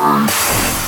아.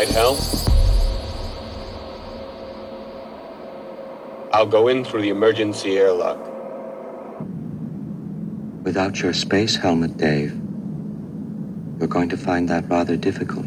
Right, home. I'll go in through the emergency airlock. Without your space helmet, Dave, you're going to find that rather difficult.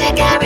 I got it.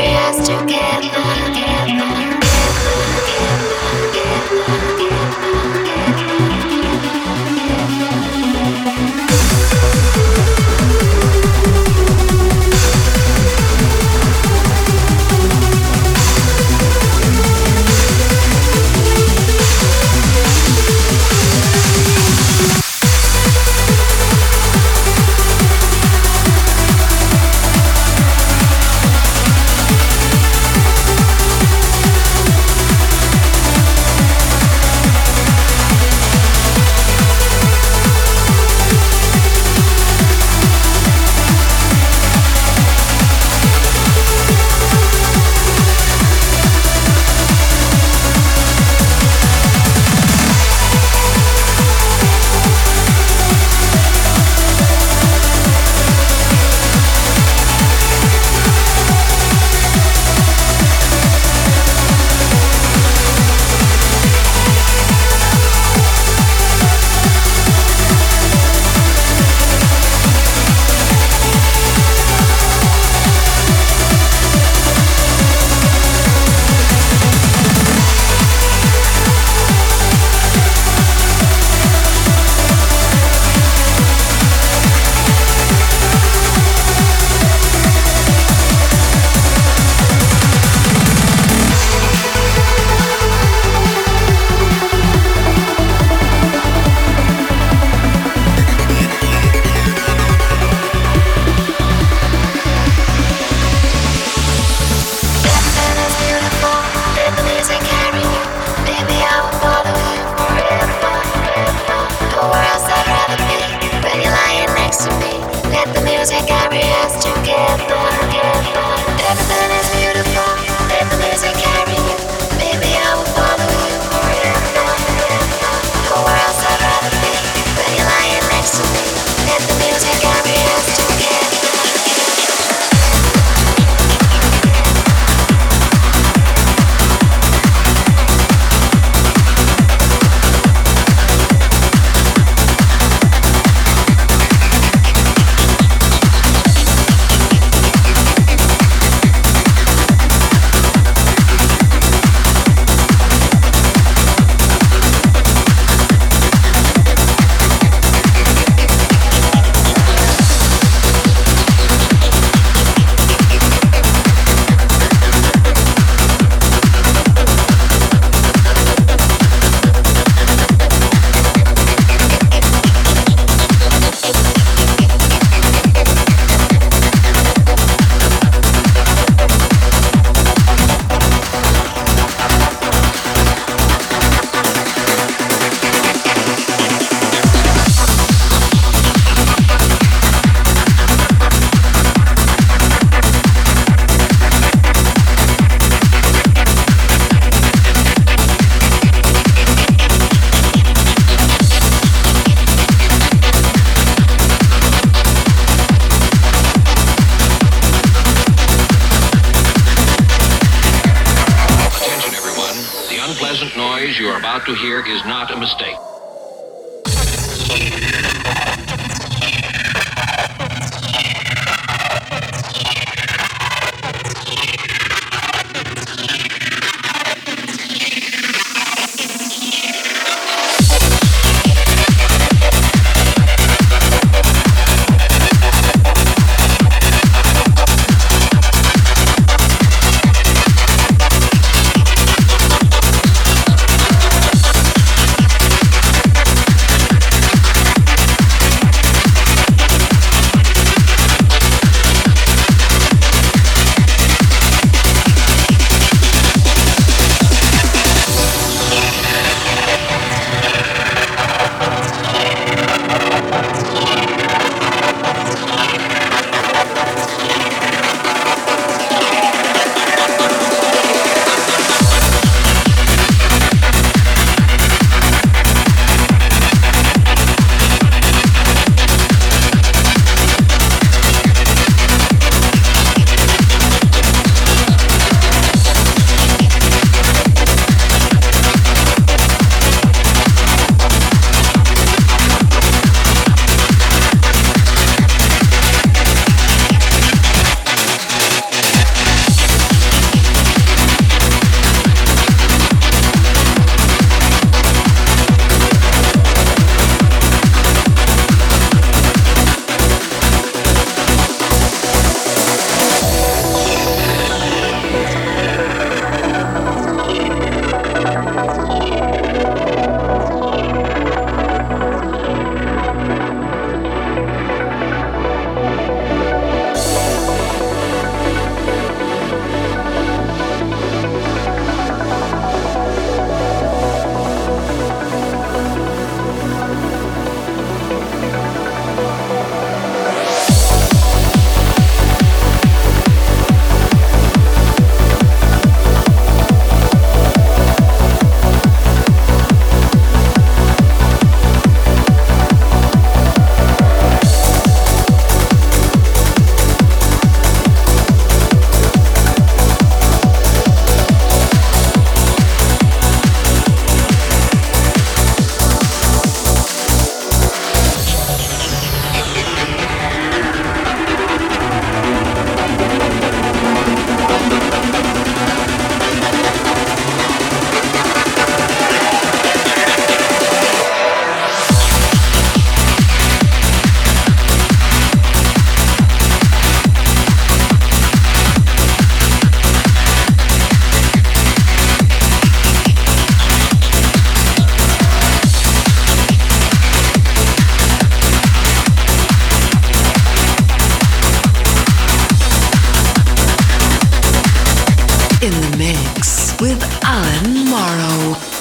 In the mix with Alan Morrow.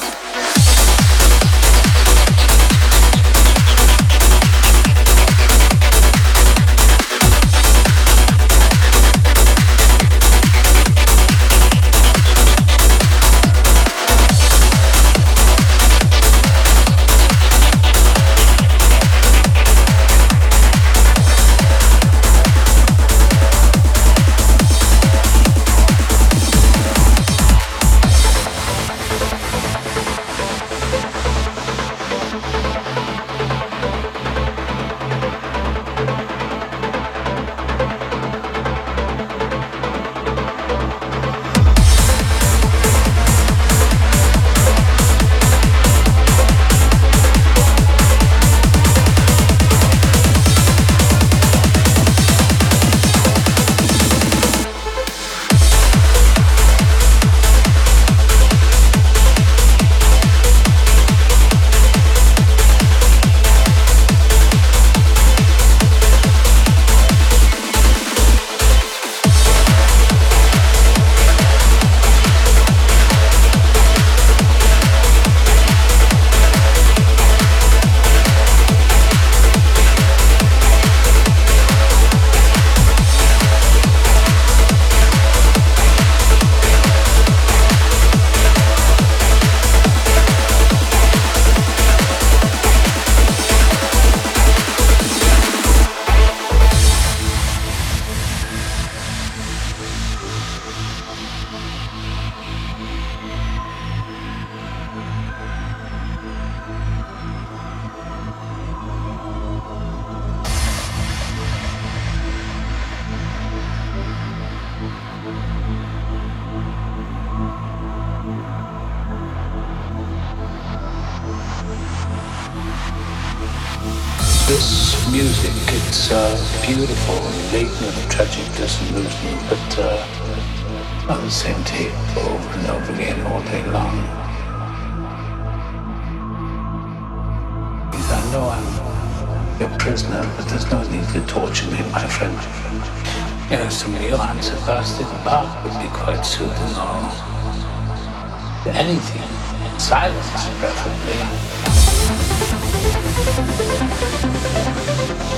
music. It's uh, beautiful and latent, tragic, disillusioned, but uh, on the same tape over and over again all day long. I know I'm your prisoner, but there's no need to torture me, my friend. You know, some Johann Sebastian Bach would be quite soothing or anything. Silence, preferably. フフフフ。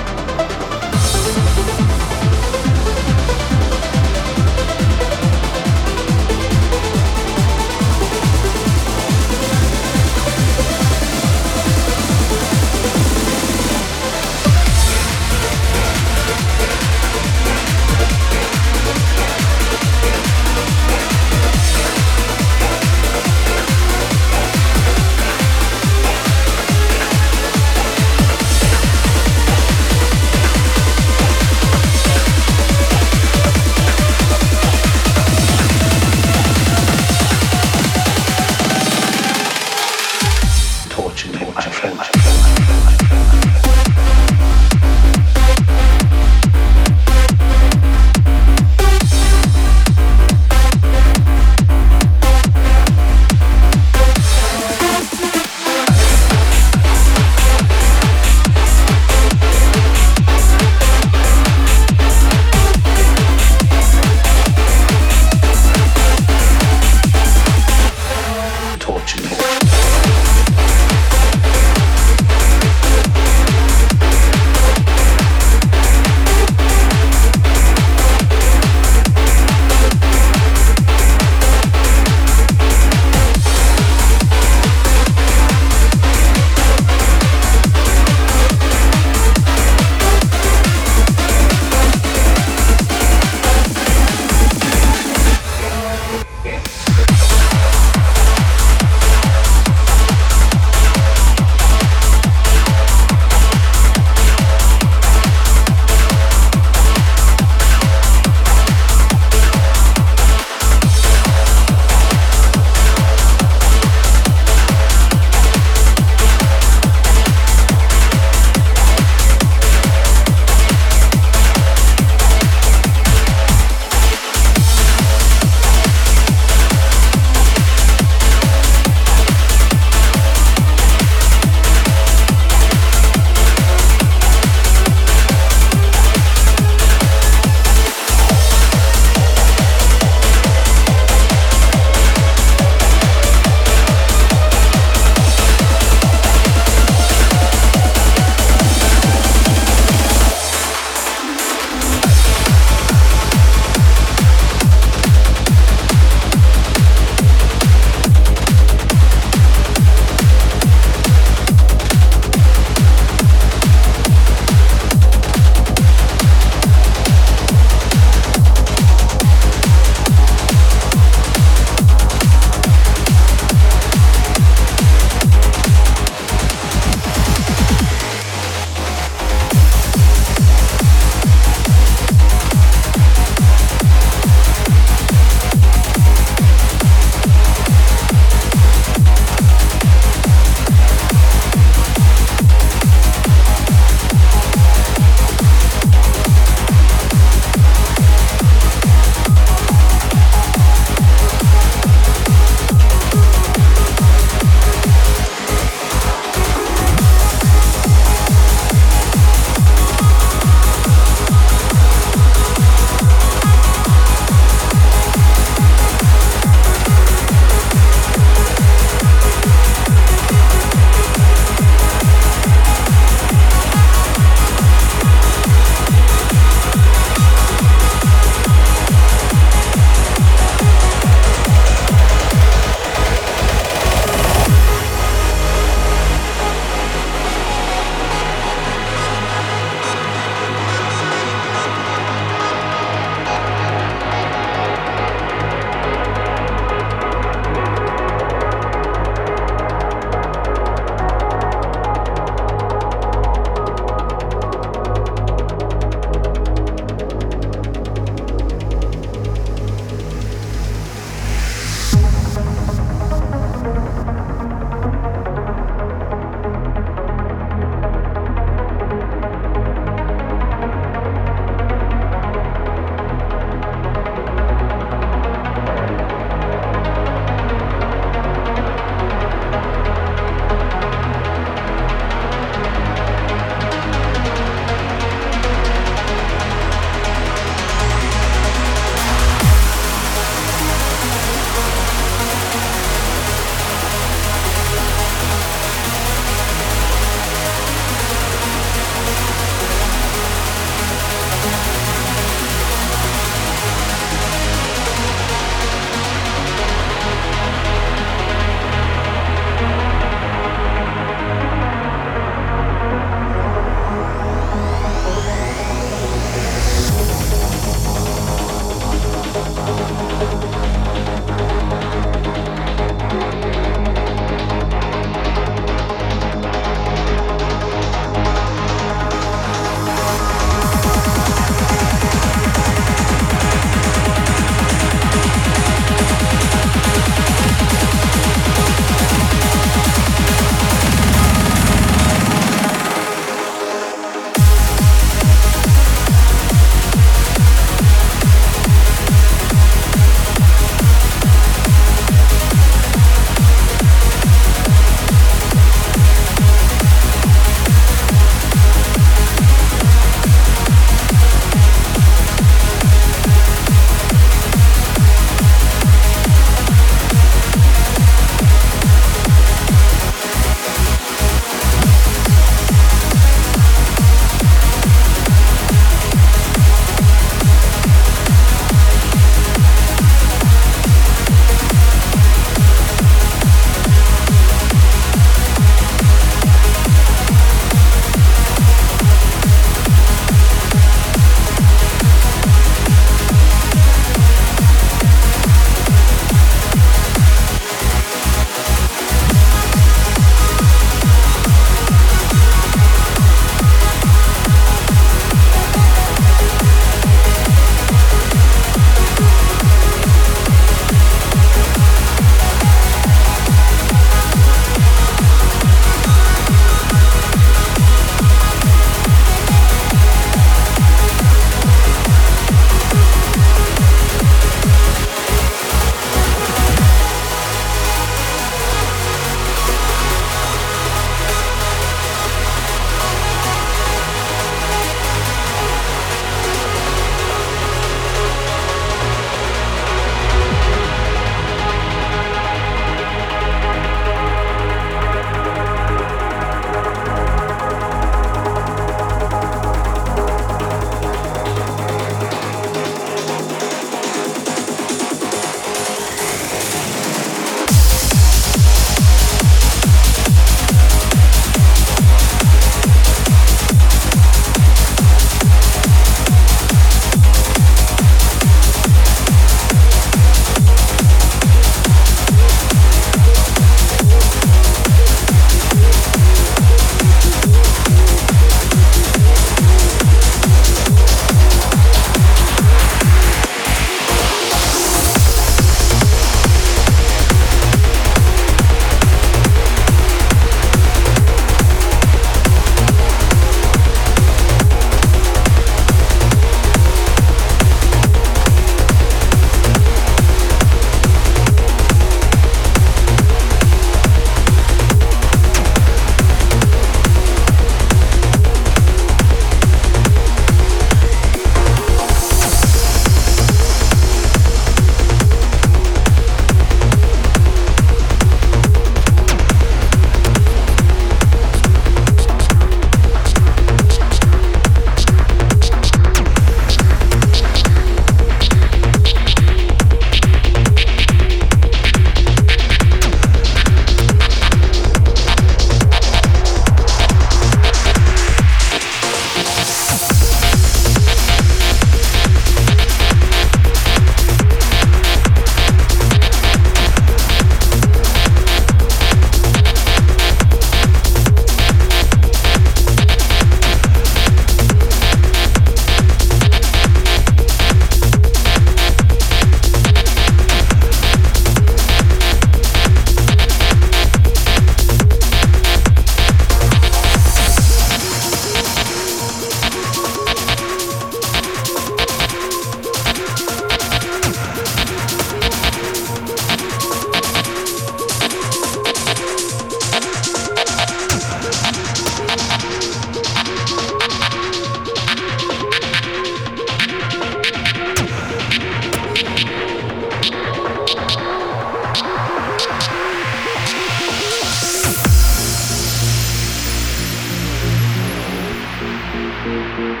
Música